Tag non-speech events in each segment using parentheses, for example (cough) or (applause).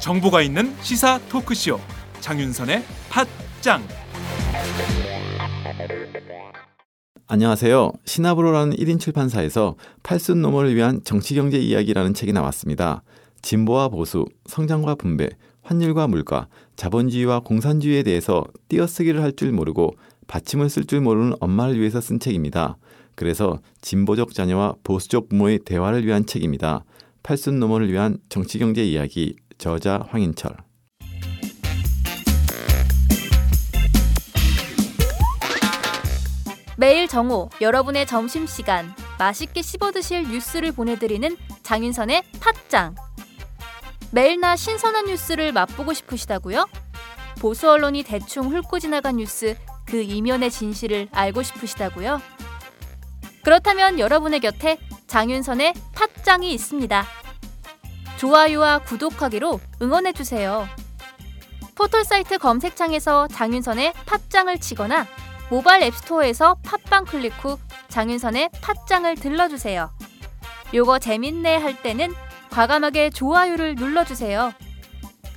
정보가 있는 시사 토크쇼 장윤선의 팟짱 안녕하세요. 시나브로라는 1인 출판사에서 팔순 노모를 위한 정치경제 이야기라는 책이 나왔습니다. 진보와 보수, 성장과 분배, 환율과 물가, 자본주의와 공산주의에 대해서 띄어쓰기를 할 줄 모르고 받침을 쓸 줄 모르는 엄마를 위해서 쓴 책입니다. 그래서 진보적 자녀와 보수적 부모의 대화를 위한 책입니다. 팔순 노모를 위한 정치경제 이야기 저자 황인철 매일 정오 여러분의 점심시간 맛있게 씹어드실 뉴스를 보내드리는 장윤선의 팟짱 매일나 신선한 뉴스를 맛보고 싶으시다고요? 보수 언론이 대충 훑고 지나간 뉴스 그 이면의 진실을 알고 싶으시다고요? 그렇다면 여러분의 곁에 장윤선의 팟짱이 있습니다. 좋아요와 구독하기로 응원해주세요. 포털사이트 검색창에서 장윤선의 팟짱을 치거나 모바일 앱스토어에서 팟빵 클릭 후 장윤선의 팟짱을 들러주세요. 요거 재밌네 할 때는 과감하게 좋아요를 눌러주세요.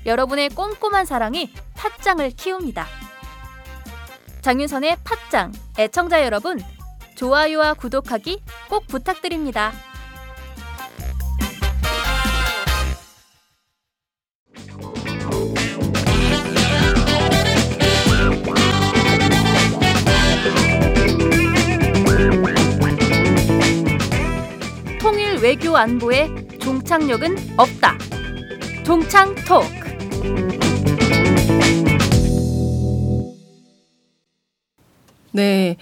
여러분의 꼼꼼한 사랑이 팟짱을 키웁니다. 장윤선의 팟짱 애청자 여러분 좋아요와 구독하기 꼭 부탁드립니다. 통일 외교 안보에 종착역은 없다. 종창 토크. 네.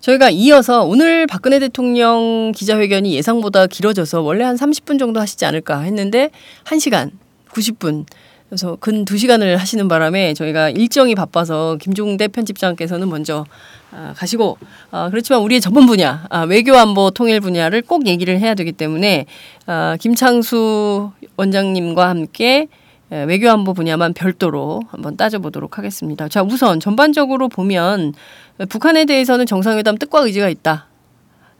저희가 이어서 오늘 박근혜 대통령 기자회견이 예상보다 길어져서 원래 한 30분 정도 하시지 않을까 했는데 1시간 90분 그래서 근 2시간을 하시는 바람에 저희가 일정이 바빠서 김종대 편집장께서는 먼저 아, 가시고 아, 그렇지만 우리의 전문 분야 아, 외교 안보 통일 분야를 꼭 얘기를 해야 되기 때문에 아, 김창수 원장님과 함께 에, 외교 안보 분야만 별도로 한번 따져보도록 하겠습니다. 자 우선 전반적으로 보면 북한에 대해서는 정상회담 뜻과 의지가 있다.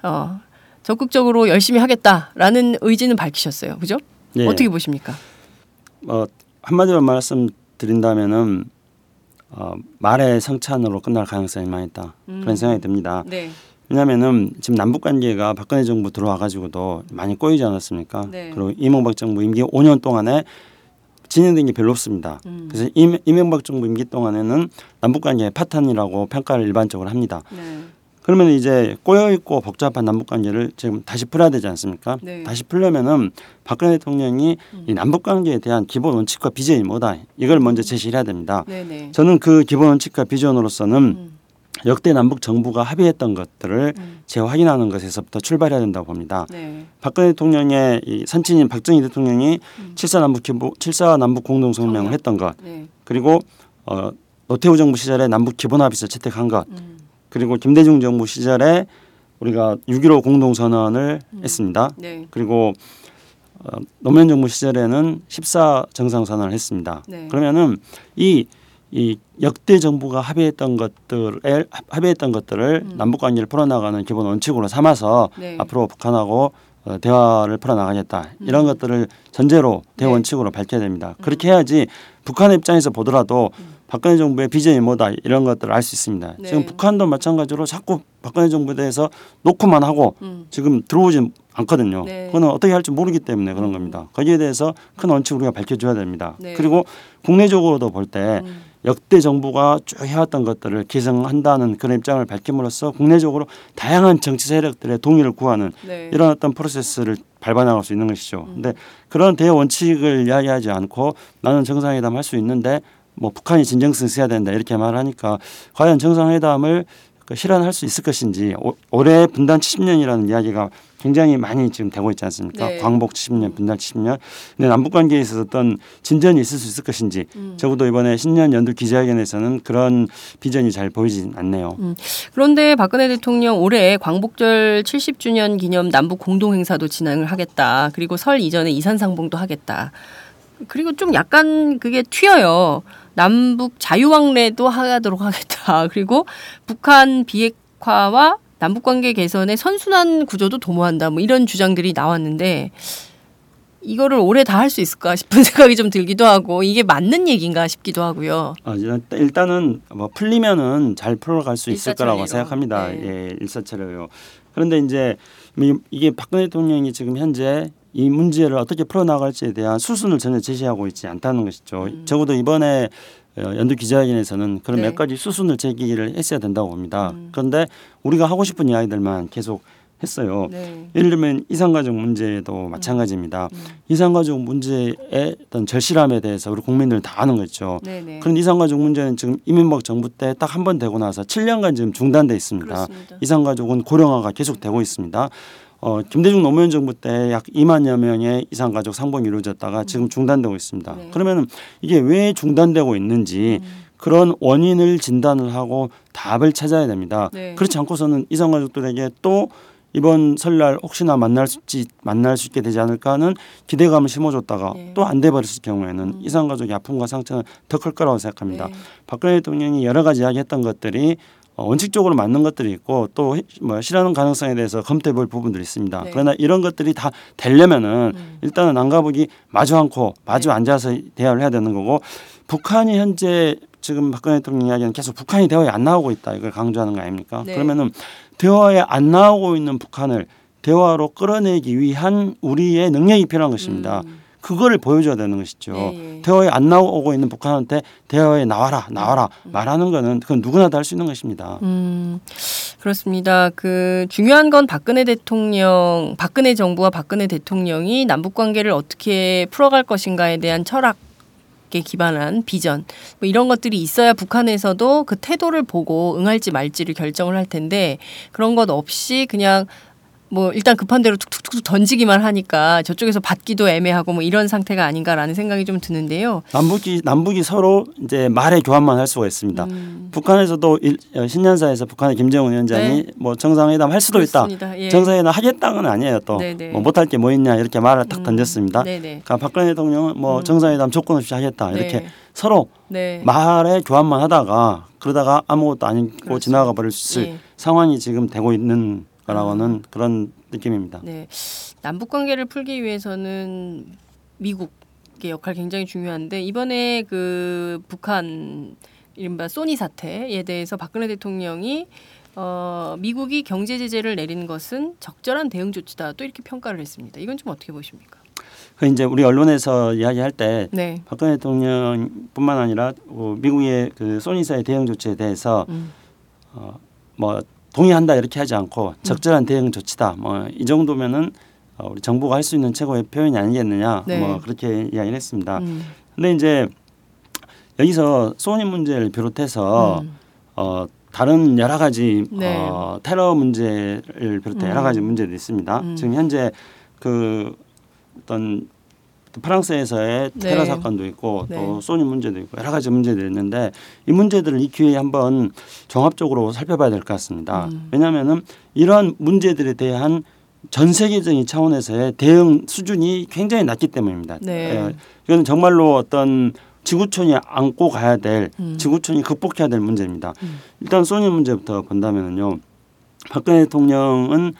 어, 적극적으로 열심히 하겠다라는 의지는 밝히셨어요. 그죠? 예. 어떻게 보십니까? 어, 한마디로 말씀드린다면은 어, 말의 성찬으로 끝날 가능성이 많이 있다 그런 생각이 듭니다. 네. 왜냐하면은 지금 남북 관계가 박근혜 정부 들어와 가지고도 많이 꼬이지 않았습니까? 네. 그리고 이명박 정부 임기 5년 동안에 진행된 게 별로 없습니다. 음. 그래서 임, 이명박 정부 임기 동안에는 남북 관계의 파탄이라고 평가를 일반적으로 합니다. 네. 그러면 이제 꼬여 있고 복잡한 남북 관계를 지금 다시 풀어야 되지 않습니까? 네. 음. 다시 풀려면은 박근혜 대통령이 이 남북 관계에 대한 기본 원칙과 비전이 뭐다 이걸 먼저 제시를 해야 됩니다. 네네. 저는 그 기본 원칙과 비전으로서는 음. 역대 남북 정부가 합의했던 것들을 음. 재확인하는 것에서부터 출발해야 된다고 봅니다. 네. 박근혜 대통령의 이 선친인 박정희 대통령이 칠사 남북 기본 칠사 남북 공동 성명을 성명. 했던 것 네. 그리고 어, 노태우 정부 시절에 남북 기본 합의서 채택한 것 음. 그리고 김대중 정부 시절에 우리가 6.15 공동 선언을 했습니다. 네. 그리고 어, 노무현 정부 시절에는 14 정상 선언을 했습니다. 네. 그러면은 이, 이 역대 정부가 합의했던 것들을 합의했던 것들을 남북 관계를 풀어나가는 기본 원칙으로 삼아서 음. 네. 앞으로 북한하고 어, 대화를 풀어나가겠다 이런 것들을 전제로 대원칙으로 밝혀야 됩니다. 그렇게 해야지 북한의 입장에서 보더라도 박근혜 정부의 비전이 뭐다 이런 것들을 알 수 있습니다. 네. 지금 북한도 마찬가지로 자꾸 박근혜 정부에 대해서 놓고만 하고 음. 지금 들어오지 않거든요. 네. 그거는 어떻게 할지 모르기 때문에 그런 겁니다. 거기에 대해서 큰 원칙 우리가 밝혀줘야 됩니다. 네. 그리고 국내적으로도 볼때 음. 역대 정부가 쭉 해왔던 것들을 개성한다는 그런 입장을 밝힘으로써 국내적으로 다양한 정치 세력들의 동의를 구하는 네. 이런 어떤 프로세스를 밟아나갈 수 있는 것이죠. 음. 근데 그런 대원칙을 이야기하지 않고 나는 정상회담 할 수 있는데 뭐 북한이 진정성 있어야 된다 이렇게 말하니까 과연 정상회담을 그 실현할 수 있을 것인지 오- 올해 분단 70년이라는 이야기가 굉장히 많이 지금 되고 있지 않습니까? 네. 광복 70년, 분단 70년. 근데 남북 관계에 있어서 어떤 진전이 있을 수 있을 것인지 음. 적어도 이번에 신년 연두 기자회견에서는 그런 비전이 잘 보이진 않네요. 그런데 박근혜 대통령 올해 광복절 70주년 기념 남북 공동 행사도 진행을 하겠다. 그리고 설 이전에 이산상봉도 하겠다. 그리고 좀 약간 그게 튀어요. 남북 자유왕래도 하도록 하겠다. (laughs) 그리고 북한 비핵화와 남북 관계 개선의 선순환 구조도 도모한다. 뭐 이런 주장들이 나왔는데 이거를 올해 다 할 수 있을까 싶은 (laughs) 생각이 좀 들기도 하고 이게 맞는 얘기인가 싶기도 하고요. 아, 일단- 일단은 뭐 풀리면은 잘 풀어갈 수 있을 거라고 일사천리로. 생각합니다. 네. 예, 일사천리로. 그런데 이제 이- 이게 박근혜 대통령이 지금 현재 이 문제를 어떻게 풀어나갈지에 대한 수순을 전혀 제시하고 있지 않다는 것이죠. 적어도 이번에 어, 연두 기자회견에서는 그런 음. 네. 몇 가지 수순을 제기를 했어야 된다고 봅니다. 음. 그런데 우리가 하고 싶은 이야기들만 계속 했어요. 네. 예를 들면 이산가족 문제도 마찬가지입니다. 음. 이산가족 문제의 어떤 절실함에 대해서 우리 국민들은 다 아는 거죠. 네네. 그런 이산가족 문제는 지금 이명박 정부 때 딱 한 번 되고 나서 7년간 지금 중단돼 있습니다. 그렇습니다. 이산가족은 고령화가 계속 되고 있습니다. 어, 김대중 노무현 정부 때 약 2만여 명의 이산가족 상봉이 이루어졌다가 지금 중단되고 있습니다. 네. 그러면은 이게 왜 중단되고 있는지 음. 그런 원인을 진단을 하고 답을 찾아야 됩니다. 네. 그렇지 않고서는 이산가족들에게 또 이번 설날 혹시나 만날 수 있지 만날 수 있게 되지 않을까 하는 기대감을 심어줬다가 네. 또안 돼 버렸을 경우에는 음. 이산가족의 아픔과 상처는 더 클 거라고 생각합니다. 네. 박근혜 대통령이 여러 가지 이야기했던 것들이 어, 원칙적으로 맞는 것들이 있고 또 뭐 실현하는 가능성에 대해서 검토해 볼 부분들이 있습니다. 네. 그러나 이런 것들이 다 되려면은 음. 일단은 안가북이 마주 않고 마주 네. 앉아서 대화를 해야 되는 거고 북한이 현재 지금 박근혜 대통령 이야기는 계속 북한이 대화에 안 나오고 있다 이걸 강조하는 거 아닙니까? 네. 그러면은 대화에 안 나오고 있는 북한을 대화로 끌어내기 위한 우리의 능력이 필요한 것입니다. 음. 그거를 보여줘야 되는 것이죠. 예, 예. 대화에 안 나오고 있는 북한한테 대화에 나와라 나와라 말하는 거는 그건 누구나 다 할 수 있는 것입니다. 음, 그렇습니다. 그 중요한 건 박근혜 대통령, 박근혜 정부와 박근혜 대통령이 남북 관계를 어떻게 풀어갈 것인가에 대한 철학에 기반한 비전 뭐 이런 것들이 있어야 북한에서도 그 태도를 보고 응할지 말지를 결정을 할 텐데 그런 것 없이 그냥 뭐 일단 급한 대로 툭툭툭 던지기만 하니까 저쪽에서 받기도 애매하고 뭐 이런 상태가 아닌가라는 생각이 좀 드는데요. 남북이 남북이 서로 이제 말의 교환만 할 수가 있습니다. 음, 북한에서도 일, 어, 신년사에서 북한의 김정은 위원장이 네. 뭐 정상회담 할 수도 있다. 그렇습니다. 예. 정상회담 하겠다는 아니에요. 또 네네. 뭐 못할 게 뭐 있냐 이렇게 말을 딱 음, 던졌습니다. 네네. 그러니까 박근혜 대통령은 뭐 음. 정상회담 조건 없이 하겠다 이렇게 네. 서로 네. 말의 교환만 하다가 그러다가 아무것도 아니고 그렇습니다. 지나가 버릴 수 있을 예. 상황이 지금 되고 있는 거 라고는 그런 느낌입니다. 네. 남북 관계를 풀기 위해서는 미국의 역할 굉장히 중요한데 이번에 그 북한 이른바 소니 사태에 대해서 박근혜 대통령이 어, 미국이 경제 제재를 내린 것은 적절한 대응 조치다 또 이렇게 평가를 했습니다. 이건 좀 어떻게 보십니까? 그 이제 우리 언론에서 이야기할 때 네. 박근혜 대통령뿐만 아니라 어, 미국의 그 소니사의 대응 조치에 대해서 음. 어, 뭐 동의한다 이렇게 하지 않고 적절한 대응 조치다 뭐 이 정도면은 어, 우리 정부가 할 수 있는 최고의 표현이 아니겠느냐 네. 뭐 그렇게 이야기를 했습니다. 음. 근데 이제 여기서 소니 문제를 비롯해서 음. 어, 다른 여러 가지 네. 어, 테러 문제를 비롯해 여러 음. 가지 문제도 있습니다. 음. 지금 현재 그 어떤 프랑스에서의 네. 테러 사건도 있고 네. 또 소니 문제도 있고 여러 가지 문제들이 있는데 이 문제들을 이 기회에 한번 종합적으로 살펴봐야 될 것 같습니다. 음. 왜냐하면은 이런 문제들에 대한 전 세계적인 차원에서의 대응 수준이 굉장히 낮기 때문입니다. 네. 예, 이거는 정말로 어떤 지구촌이 안고 가야 될 음. 지구촌이 극복해야 될 문제입니다. 음. 일단 소니 문제부터 본다면은요. 박근혜 대통령은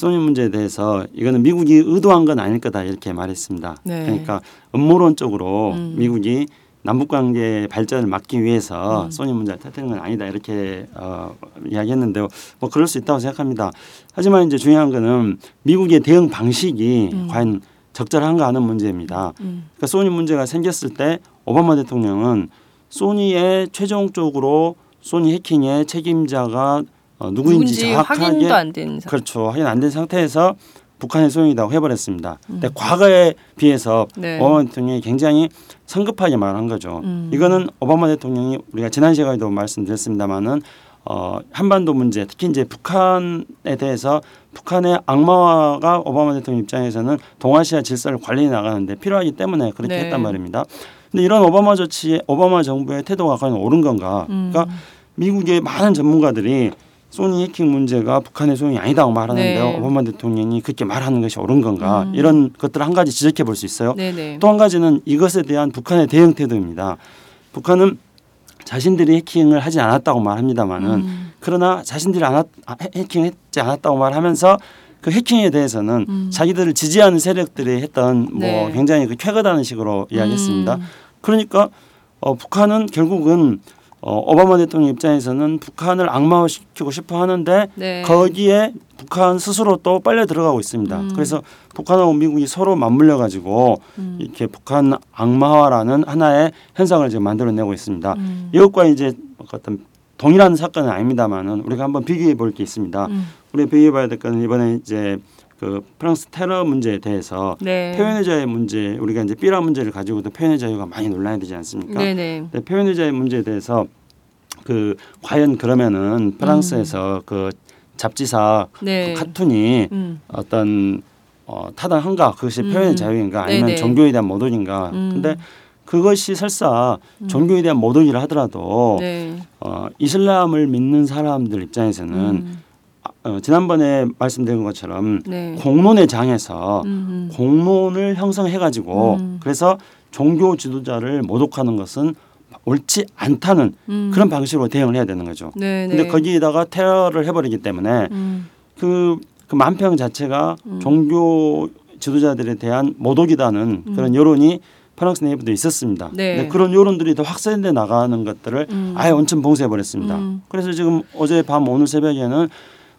소니 문제에 대해서 이거는 미국이 의도한 건 아닐 거다 이렇게 말했습니다. 네. 그러니까 음모론적으로 음. 미국이 남북 관계 발전을 막기 위해서 음. 소니 문제를 터뜨린 건 아니다 이렇게 어, 이야기했는데요. 뭐 그럴 수 있다고 생각합니다. 하지만 이제 중요한 거는 미국의 대응 방식이 음. 과연 적절한가 하는 문제입니다. 음. 그러니까 소니 문제가 생겼을 때 오바마 대통령은 소니의 최종적으로 소니 해킹의 책임자가 어, 누구인지, 누군지 정확하게 확인도 안 된 상태. 그렇죠 확인 안 된 상태에서 북한의 소용이라고 해버렸습니다. 근데 과거에 비해서 음. 네. 오바마 대통령이 굉장히 성급하게 말한 거죠. 음. 이거는 오바마 대통령이 우리가 지난 시간에도 말씀드렸습니다마는 어, 한반도 문제 특히 이제 북한에 대해서 북한의 악마화가 오바마 대통령 입장에서는 동아시아 질서를 관리해 나가는데 필요하기 때문에 그렇게 네. 했단 말입니다. 근데 이런 오바마 조치에 오바마 정부의 태도가 과연 옳은 건가? 음. 그러니까 미국의 많은 전문가들이 소니 해킹 문제가 북한의 소용이 아니다고 말하는데요. 네. 오바마 대통령이 그렇게 말하는 것이 옳은 건가? 음. 이런 것들을 한 가지 지적해 볼 수 있어요. 네네. 또한 가지는 이것에 대한 북한의 대응 태도입니다. 북한은 자신들이 해킹을 하지 않았다고 말합니다만은 음. 그러나 자신들이 안 아, 해- 해킹했지 않았다고 말하면서 그 해킹에 대해서는 음. 자기들을 지지하는 세력들이 했던 뭐 네. 굉장히 그 쾌거다는 식으로 이야기했습니다. 음. 그러니까 어, 북한은 결국은 어, 오바마 대통령 입장에서는 북한을 악마화시키고 싶어 하는데 네. 거기에 북한 스스로 또 빨려 들어가고 있습니다. 음. 그래서 북한하고 미국이 서로 맞물려 가지고 음. 이렇게 북한 악마화라는 하나의 현상을 지금 만들어내고 있습니다. 음. 이것과 이제 어떤 동일한 사건은 아닙니다만은 우리가 한번 비교해 볼 게 있습니다. 음. 우리 비교해 봐야 될 거는 이번에 이제 그 프랑스 테러 문제에 대해서 네. 표현의 자유 문제 우리가 이제 삐라 문제를 가지고도 표현의 자유가 많이 논란이 되지 않습니까? 네네. 네, 표현의 자유 문제에 대해서 그 과연 그러면은 프랑스에서 그 잡지사 음. 네. 그 카툰이 음. 어떤 어, 타당한가 그것이 음. 표현의 자유인가 아니면 네네. 종교에 대한 모독인가 음. 근데 그것이 설사 종교에 대한 모독이라 하더라도 네. 어, 이슬람을 믿는 사람들 입장에서는 음. 어, 지난번에 말씀드린 것처럼 네. 공론의 장에서 음. 공론을 형성해 가지고 음. 그래서 종교 지도자를 모독하는 것은 옳지 않다는 음. 그런 방식으로 대응을 해야 되는 거죠. 네. 근데 네. 거기에다가 테러를 해버리기 때문에 음. 그, 그 만평 자체가 종교 지도자들에 대한 모독이다는 그런 여론이 프랑스 내부도 있었습니다. 음. 네. 근데 그런 여론들이 더 확산돼 나가는 것들을 음. 아예 온천 봉쇄해 버렸습니다. 음. 그래서 지금 어제 밤 오늘 새벽에는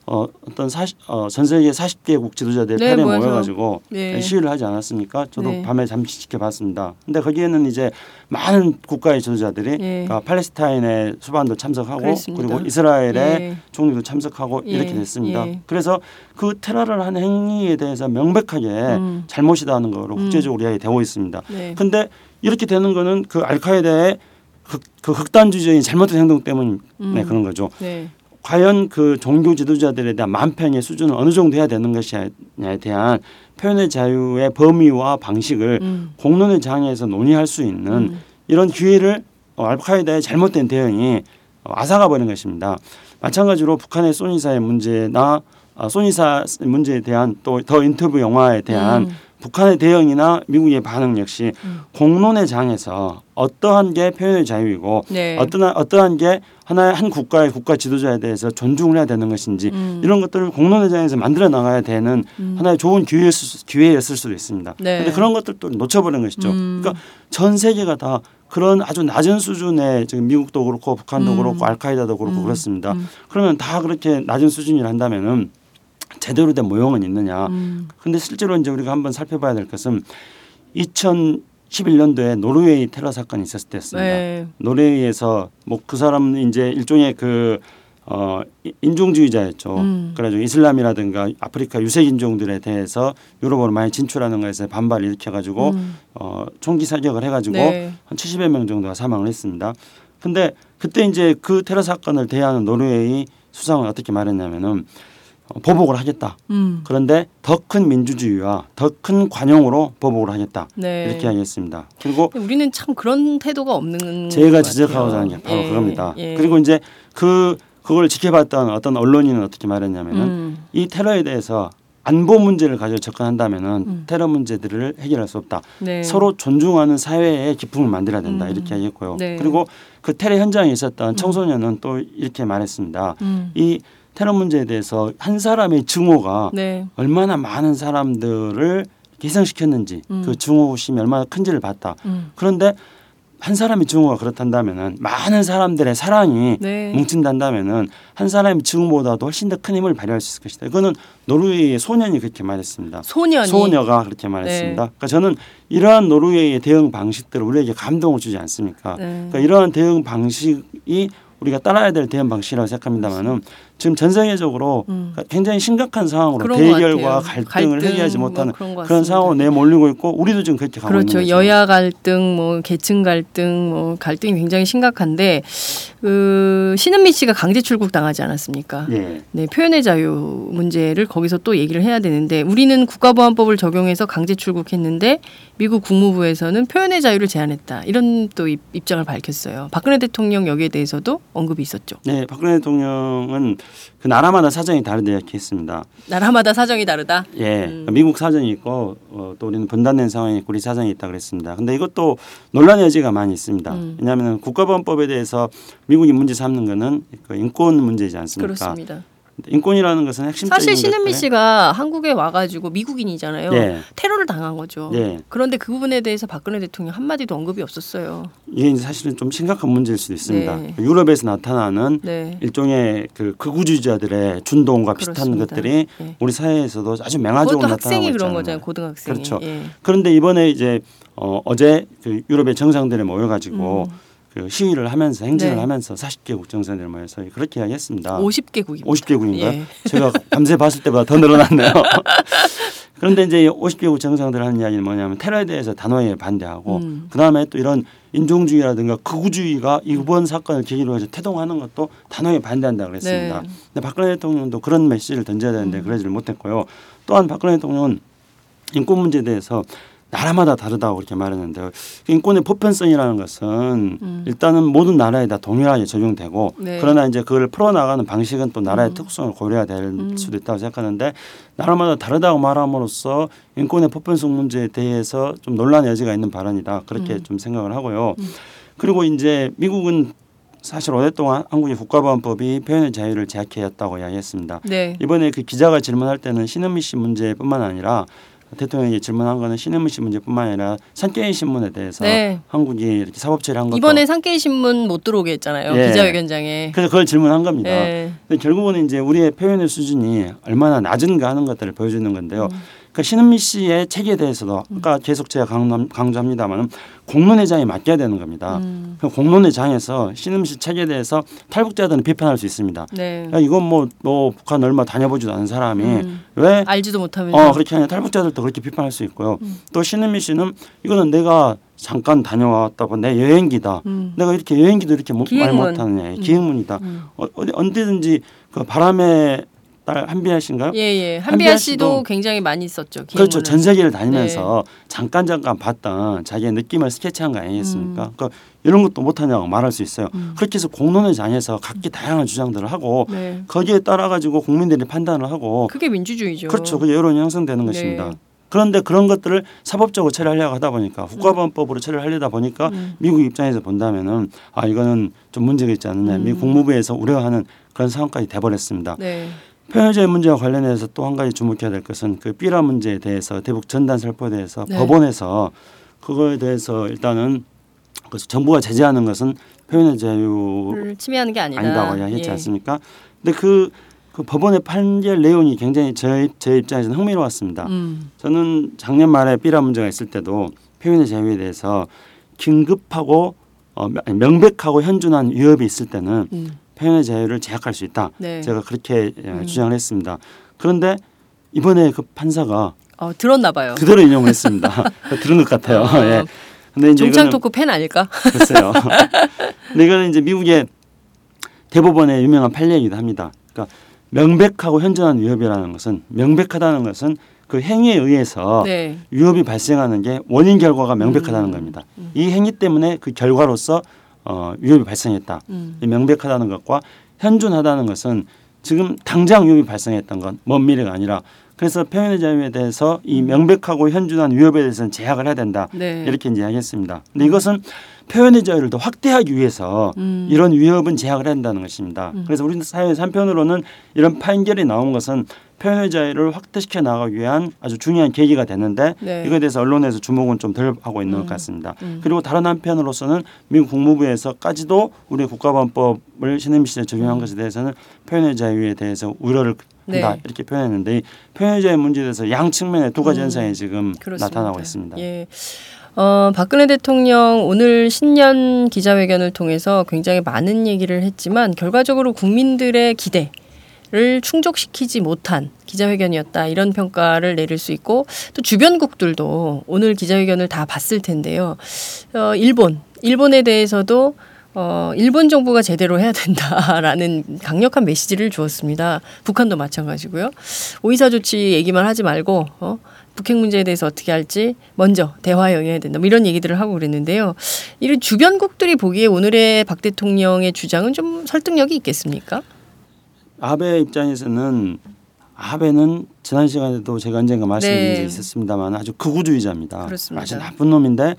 어, 어떤 사십, 어, 전 세계 40개국 지도자들 네, 편에 모여서. 모여가지고 네. 시위를 하지 않았습니까? 저도 네. 밤에 잠시 지켜봤습니다. 근데 거기에는 이제 많은 국가의 지도자들이 예. 그러니까 팔레스타인의 수반도 참석하고 그렇습니다. 그리고 이스라엘의 예. 총리도 참석하고 예, 이렇게 됐습니다. 예. 그래서 그 테러를 한 행위에 대해서 명백하게 음. 잘못이다는 거로 음. 국제적으로 이야기되고 있습니다. 네. 근데 이렇게 되는 거는 그 알카에다의 극, 그 극단주의적인 잘못된 행동 때문에 음. 그런 거죠. 네. 과연 그 종교 지도자들에 대한 만평의 수준은 어느 정도 해야 되는 것이냐에 대한 표현의 자유의 범위와 방식을 음. 공론의 장에서 논의할 수 있는 음. 이런 기회를 어, 알카에다의 잘못된 대응이 어, 앗아가 버린 것입니다. 마찬가지로 북한의 소니사의 문제나 아, 소니사 문제에 대한 또 더 인터뷰 영화에 대한 음. 북한의 대응이나 미국의 반응 역시 음. 공론의 장에서 어떠한 게 표현의 자유이고 네. 어떠한 어떠한 게 하나의 한 국가의 국가 지도자에 대해서 존중을 해야 되는 것인지 음. 이런 것들을 공론의 장에서 만들어 나가야 되는 음. 하나의 좋은 기회였을, 수- 기회였을 수도 있습니다. 네. 그런데 그런 것들도 놓쳐버린 것이죠. 음. 그러니까 전 세계가 다 그런 아주 낮은 수준의 지금 미국도 그렇고 북한도 음. 그렇고 알카이다도 그렇고 음. 그렇습니다. 음. 그러면 다 그렇게 낮은 수준이라 한다면은 제대로 된 모형은 있느냐? 음. 근데 실제로 이제 우리가 한번 살펴봐야 될 것은 2011년도에 노르웨이 테러 사건이 있었을 때였습니다. 네. 노르웨이에서 뭐 그 사람은 이제 일종의 그 어, 이- 인종주의자였죠. 음. 그래가지고 이슬람이라든가 아프리카 유색 인종들에 대해서 유럽으로 많이 진출하는 것에 반발을 일으켜가지고 음. 어, 총기 사격을 해가지고 네. 한 70여 명 정도가 사망을 했습니다. 근데 그때 이제 그 테러 사건을 대하는 노르웨이 수상은 어떻게 말했냐면은 어, 보복을 하겠다. 음. 그런데 더 큰 민주주의와 더 큰 관용으로 보복을 하겠다. 네. 이렇게 하겠습니다. 그리고 우리는 참 그런 태도가 없는 제가 것 지적하고자. 하는 게 바로 예, 그겁니다. 예. 그리고 이제 그 그걸 지켜봤던 어떤 언론인은 어떻게 말했냐면은 음. 이 테러에 대해서 안보 문제를 가지고 접근한다면은 음. 테러 문제들을 해결할 수 없다. 네. 서로 존중하는 사회의 기풍을 만들어야 된다. 음. 이렇게 얘기했고요. 네. 그리고 그 테러 현장에 있었던 청소년은 또 이렇게 말했습니다. 음. 이 테러 문제에 대해서 한 사람의 증오가 네. 얼마나 많은 사람들을 희생시켰는지 음. 그 증오심이 얼마나 큰지를 봤다. 음. 그런데 한 사람의 증오가 그렇단다면은 많은 사람들의 사랑이 네. 뭉친단다면은 한 사람의 증오보다도 훨씬 더 큰 힘을 발휘할 수 있을 것이다. 이거는 노르웨이의 소년이 그렇게 말했습니다. 소년이 소녀가 그렇게 말했습니다. 그러니까 저는 이러한 노르웨이의 대응 방식들을 우리에게 감동을 주지 않습니까? 네. 그러니까 이러한 대응 방식이 우리가 따라야 될 대응 방식이라고 생각합니다만은 지금 전 세계적으로 음. 굉장히 심각한 상황으로 그런 것 대결과. 갈등을 갈등, 해결하지 뭐 못하는 그런 것 그런 같습니다. 상황으로 내몰리고 있고 우리도 지금 그렇게 가고 그렇죠. 있는 거죠. 여야 갈등, 뭐 계층 갈등, 뭐 갈등이 굉장히 심각한데 그 신은미 씨가 강제 출국 당하지 않았습니까? 예. 네, 표현의 자유 문제를 거기서 또 얘기를 해야 되는데 우리는 국가보안법을 적용해서 강제 출국했는데 미국 국무부에서는 표현의 자유를 제한했다. 이런 또 입- 입장을 밝혔어요. 박근혜 대통령 여기에 대해서도 언급이 있었죠. 네, 박근혜 대통령은 그 나라마다 사정이 다르다 이렇게 했습니다. 나라마다 사정이 다르다. 예, 음. 미국 사정이 있고 어, 또 우리는 분단된 상황이 있고 우리 사정이 있다 그랬습니다. 근데 이것도 논란의 여지가 많이 있습니다. 음. 왜냐하면 국가보안법에 대해서 미국이 문제 삼는 거는 그 인권 문제이지 않습니까? 그렇습니다. 인권이라는 것은 핵심적인 사실 신은미 씨가 한국에 와가지고 미국인이잖아요. 예. 테러를 당한 거죠. 예. 그런데 그 부분에 대해서 박근혜 대통령 한 마디도 언급이 없었어요. 이게 사실은 좀 심각한 문제일 수도 있습니다. 네. 유럽에서 나타나는 네. 일종의 그 극우주의자들의 준동과 비슷한 그렇습니다. 것들이 예. 우리 사회에서도 아주 맹화적으로 그것도 나타나고 학생이 있잖아요. 그런 거잖아요. 고등학생이. 그렇죠. 예. 그런데 이번에 이제 어, 어제 그 유럽의 정상들이 모여가지고 그 시위를 하면서 행진을 음. 네. 하면서 40개국 정상들이 모여서 그렇게 이야기했습니다. 50개국입니다. 50개국인가요? 예. 제가 밤새 봤을 때보다 더 늘어났네요. (laughs) 그런데 이제 50개국 정상들 하는 이야기는 뭐냐면 테러에 대해서 단호하게 반대하고 음. 그다음에 또 이런 인종주의라든가 극우주의가 이번 사건을 계기로 해서 태동하는 것도 단호하게 반대한다 그랬습니다. 네. 음. 근데 박근혜 대통령도 그런 메시지를 던져야 되는데 그러지를 못했고요. 또한 박근혜 대통령은 인권 문제에 대해서 나라마다 다르다고 그렇게 말했는데요. 인권의 보편성이라는 것은 음. 일단은 모든 나라에 다 동일하게 적용되고 네. 그러나 이제 그걸 풀어나가는 방식은 또 나라의 음. 특성을 고려해야 될 음. 수도 있다고 생각하는데 나라마다 다르다고 말함으로써 인권의 보편성 문제에 대해서 좀 논란의 여지가 있는 발언이다 그렇게 음. 좀 생각을 하고요. 음. 그리고 이제 미국은 사실 오랫동안 한국의 국가보안법이 표현의 자유를 제약해왔다고 이야기했습니다. 네. 이번에 그 기자가 질문할 때는 신은미 씨 문제뿐만 아니라 대통령이 질문한 거는 씨 문제뿐만 아니라 산케이 신문에 대해서 네. 한국이 이렇게 사법 처리한 것도 이번에 상케이 신문 못 들어오게 했잖아요. 예. 기자회견장에. 그래서 그걸 질문한 겁니다. 예. 근데 결국은 이제 우리의 표현의 수준이 얼마나 낮은가 하는 것들을 보여주는 건데요. 음. 그러니까 신은미 씨의 책에 대해서도 아까 계속 제가 강조- 강조합니다만 공론회장이 맡겨야 되는 겁니다. 음. 그 공론회장에서 신은미 씨 책에 대해서 탈북자들은 비판할 수 있습니다. 네. 야, 이건 뭐, 뭐 북한 얼마 다녀보지도 않은 사람이 음. 왜 알지도 못하면서. 어 그렇게 하냐 탈북자들도 그렇게 비판할 수 있고요. 음. 또 신은미 씨는 이거는 내가 잠깐 다녀왔다고 내 여행기다. 음. 내가 이렇게 여행기도 이렇게 못- 말 기행문. 못하는 애 기행문이다. 음. 어, 어디 언제든지 그 바람의 딸 한비아 씨인가요? 예, 예. 한비아 한비아 씨도 굉장히 많이 썼죠. 그렇죠. 기행문을. 전 세계를 다니면서 잠깐 잠깐 봤던 자기의 느낌을 스케치한 거 아니겠습니까? 음. 그러니까 이런 것도 못하냐고 말할 수 있어요. 음. 그렇게 해서 공론회장에서 각기 다양한 주장들을 하고 네. 거기에 따라 가지고 국민들이 판단을 하고 그게 민주주의죠. 그렇죠. 그 여론이 형성되는 네. 것입니다. 그런데 그런 것들을 사법적으로 처리하려고 하다 보니까 국가보안법으로 처리를 하려다 보니까 음. 미국 입장에서 본다면은 아 이거는 좀 문제가 있지 않느냐. 음. 미국 국무부에서 우려하는 그런 상황까지 돼버렸습니다. 네. 표현자의 문제와 관련해서 또 한 가지 주목해야 될 것은 그 삐라 문제에 대해서 대북 전단 살포에 대해서 네. 법원에서 그거에 대해서 일단은 그 정부가 제재하는 것은 표현의 자유 를 침해하는 게 아니다. 아니다고 이야기했지 예. 않습니까? 근데 그, 그 법원의 판결 내용이 굉장히 제, 제 입장에서는 흥미로웠습니다. 음. 저는 작년 말에 삐라 문제가 있을 때도 표현의 자유에 대해서 긴급하고 어, 명백하고 현준한 위협이 있을 때는 음. 표현의 자유를 제약할 수 있다. 네. 제가 그렇게 예, 음. 주장을 했습니다. 그런데 이번에 그 판사가 어, 들었나 봐요. 그대로 인용했습니다. (laughs) (laughs) 들은 것 같아요. 어, 예. 근데 이제 종창 토크 팬 아닐까? (laughs) 글쎄요. 근데 이거는 이제 미국의 대법원의 유명한 판례이기도 합니다. 그러니까 명백하고 현저한 위협이라는 것은 명백하다는 것은 그 행위에 의해서 네. 위협이 발생하는 게 원인 결과가 명백하다는 음. 겁니다. 이 행위 때문에 그 결과로서 어, 위협이 발생했다. 음. 이 명백하다는 것과 현존하다는 것은 지금 당장 위협이 발생했던 건 먼 미래가 아니라 그래서 표현의 자유에 대해서 이 명백하고 현존한 위협에 대해서는 제약을 해야 된다. 음. 네. 이렇게 이제 이야기했습니다. 근데 이것은 표현의 자유를 더 확대하기 위해서 음. 이런 위협은 제약을 된다는 것입니다. 음. 그래서 우리 사회에서 한편으로는 이런 판결이 나온 것은 표현의 자유를 확대시켜 나가기 위한 아주 중요한 계기가 됐는데 네. 이거에 대해서 언론에서 주목은 좀 덜 하고 있는 음. 것 같습니다. 음. 그리고 다른 한편으로서는 미국 국무부에서까지도 우리 국가보안법을 신임 시대 적용한 음. 것에 대해서는 표현의 자유에 대해서 우려를 한다 네. 이렇게 표현했는데 이 표현의 자유 문제에 대해서 양 측면의 두 가지 음. 현상이 지금 그렇습니다. 나타나고 있습니다. 예. 어, 박근혜 대통령 오늘 신년 기자회견을 통해서 굉장히 많은 얘기를 했지만 결과적으로 국민들의 기대 를 충족시키지 못한 기자회견이었다 이런 평가를 내릴 수 있고 또 주변국들도 오늘 기자회견을 다 봤을 텐데요. 어, 일본 일본에 대해서도 어, 일본 정부가 제대로 해야 된다라는 강력한 메시지를 주었습니다. 북한도 마찬가지고요. 오이사 조치 얘기만 하지 말고 어, 북핵 문제에 대해서 어떻게 할지 먼저 대화에 응해야 된다. 뭐 이런 얘기들을 하고 그랬는데요. 이런 주변국들이 보기에 오늘의 박 대통령의 주장은 좀 설득력이 있겠습니까? 아베 입장에서는 아베는 지난 시간에도 제가 언젠가 말씀드린 네. 적이 있었습니다만 아주 극우주의자입니다. 그렇습니다. 아주 나쁜 놈인데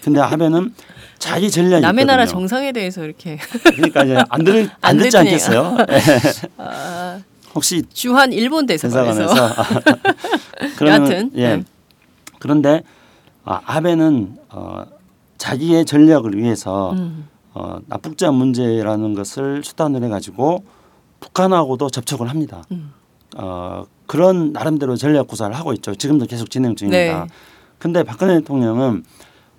근데 아베는 (laughs) 자기 전략이 남의 나라 있거든요. 정상에 대해서 이렇게 그러니까 이제 안 들, (laughs) 안 안 듣지. 않겠어요? (laughs) 아, 혹시 주한 일본 대사관에서 여하튼, 예 네. 그런데 아, 아베는 어, 자기의 전략을 위해서 음, 어, 납북자 문제라는 것을 수단으로 해가지고 북한하고도 접촉을 합니다. 음. 어, 그런 나름대로 전략 구사를 하고 있죠. 지금도 계속 진행 중입니다. 네. 근데 박근혜 대통령은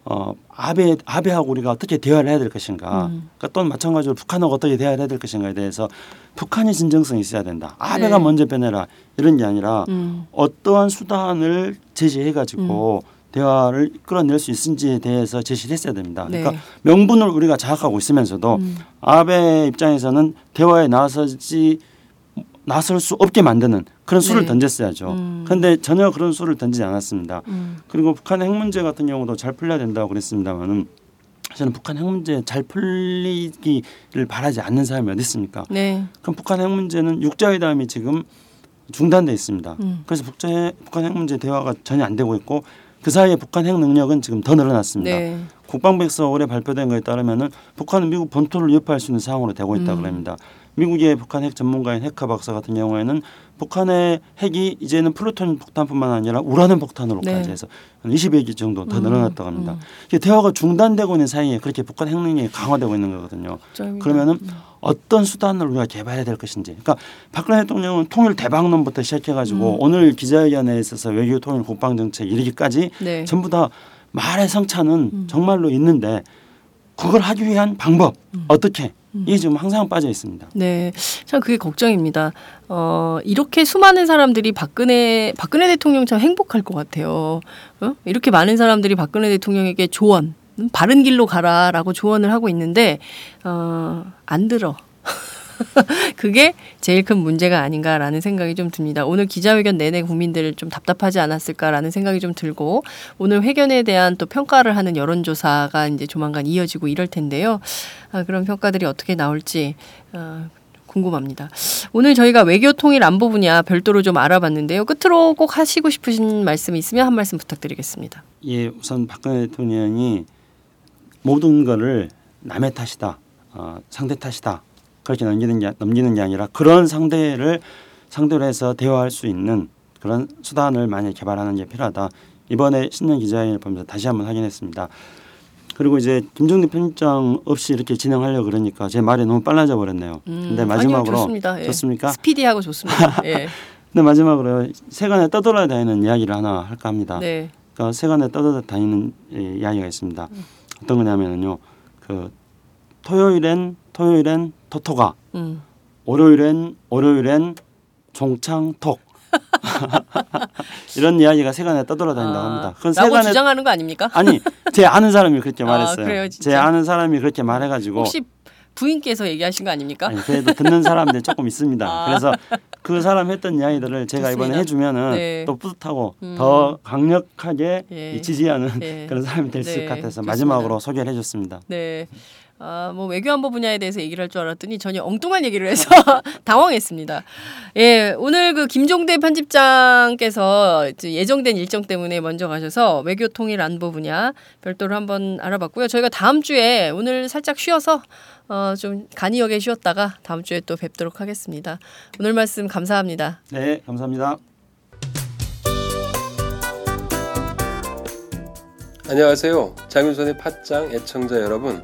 어, 아베 아베하고 우리가 어떻게 대화를 해야 될 것인가, 음. 그러니까 또 마찬가지로 북한하고 어떻게 대화를 해야 될 것인가에 대해서 북한이 진정성이 있어야 된다. 아베가 네. 먼저 빼내라 이런 게 아니라 음, 어떠한 수단을 제시해 가지고 대화를 끌어낼 수 있는지에 대해서 제시를 했어야 됩니다. 네. 그러니까 명분을 우리가 장악하고 있으면서도 음. 아베 입장에서는 대화에 나서지 나설 수 없게 만드는 그런 수를 네. 던졌어야죠. 음. 그런데 전혀 그런 수를 던지지 않았습니다. 음, 그리고 북한 핵 문제 같은 경우도 잘 풀려야 된다고 그랬습니다만은 저는 북한 핵 문제 잘 풀리기를 바라지 않는 사람이 어디 있습니까? 네. 그럼 북한 핵 문제는 육자회담이 지금 중단돼 있습니다. 음. 그래서 북한 핵 문제 대화가 전혀 안 되고 있고 그 사이에 북한 핵 능력은 지금 더 늘어났습니다. 네. 국방백서 올해 발표된 거에 따르면은 북한은 미국 본토를 위협할 수 있는 상황으로 되고 있다 음. 그럽니다. 미국의 북한 핵 전문가인 헤카 박사 같은 경우에는 북한의 핵이 이제는 플루토늄 폭탄뿐만 아니라 우라늄 폭탄으로까지 네. 해서 한 20여 개 정도 더 음, 늘어났다고 합니다. 음. 이게 대화가 중단되고 있는 사이에 그렇게 북한 핵 능력이 강화되고 있는 거거든요. 걱정입니다. 그러면은 어떤 수단을 우리가 개발해야 될 것인지. 그러니까 박근혜 대통령은 통일 대박론부터 시작해가지고 음. 오늘 기자회견에 있어서 외교 통일 국방 정책 이르기까지 네. 전부 다 말의 성찬은 음. 정말로 있는데 그걸 하기 위한 방법 음. 어떻게 이게 지금 항상 빠져 있습니다. 네, 참 그게 걱정입니다. 어, 이렇게 수많은 사람들이 박근혜 박근혜 대통령 참 행복할 것 같아요. 어? 이렇게 많은 사람들이 박근혜 대통령에게 조언, 음, 바른 길로 가라라고 조언을 하고 있는데 어, 안 들어. (laughs) 그게 제일 큰 문제가 아닌가라는 생각이 좀 듭니다. 오늘 기자회견 내내 국민들 좀 답답하지 않았을까라는 생각이 좀 들고 오늘 회견에 대한 또 평가를 하는 여론조사가 이제 조만간 이어지고 이럴 텐데요. 아, 그런 평가들이 어떻게 나올지 아, 궁금합니다. 오늘 저희가 외교 통일 안보 분야 별도로 좀 알아봤는데요. 끝으로 꼭 하시고 싶으신 말씀이 있으면 한 말씀 부탁드리겠습니다. 예, 우선 박근혜 대통령이 모든 거를 남의 탓이다, 어, 상대 탓이다 그렇게 넘기는 게 넘기는 게 아니라 그런 상대를 상대로 해서 대화할 수 있는 그런 수단을 많이 개발하는 게 필요하다. 이번에 신년 기자회견을 보면서 다시 한번 확인했습니다. 그리고 이제 김종대 편집장 없이 이렇게 진행하려고 그러니까 제 말이 너무 빨라져 버렸네요. 음, 근데 마지막으로 아니요, 좋습니다. 예. 좋습니까? 스피디하고 좋습니다. (laughs) 예. 근데 마지막으로 세간에 떠돌아다니는 이야기를 하나 할까 합니다. 네. 그러니까 세간에 떠돌아다니는 예, 이야기가 있습니다. 어떤 거냐면은요. 그 토요일엔 토요일엔 토토가 음. 월요일엔 월요일엔 종창톡 (laughs) 이런 이야기가 세간에 떠돌아다닌다고 합니다. 그건 세간에 주장하는 거 아닙니까? 아니 제 아는 사람이 그렇게 아, 말했어요. 그래요, 진짜? 제 아는 사람이 그렇게 말해가지고 혹시 부인께서 얘기하신 거 아닙니까? 아니, 그래도 듣는 사람들이 조금 있습니다. 아. 그래서 그 사람 했던 이야기들을 제가 이번에 좋습니다. 해주면은 네. 또 뿌듯하고 음. 더 강력하게 예. 이 지지하는 예. 그런 사람이 될수 네, 같아서. 마지막으로 소개를 해줬습니다. 네. 아, 뭐 외교안보 분야에 대해서 얘기를 할 줄 알았더니 전혀 엉뚱한 얘기를 해서 (laughs) 당황했습니다. 예, 오늘 그 김종대 편집장께서 예정된 일정 때문에 먼저 가셔서 외교 통일 안보 분야 별도로 한번 알아봤고요. 저희가 다음 주에 오늘 살짝 쉬어서 어, 좀 간이 역에 쉬었다가 다음 주에 또 뵙도록 하겠습니다. 오늘 말씀 감사합니다. 네, 감사합니다. 안녕하세요. 장윤선의 팟짱 애청자 여러분.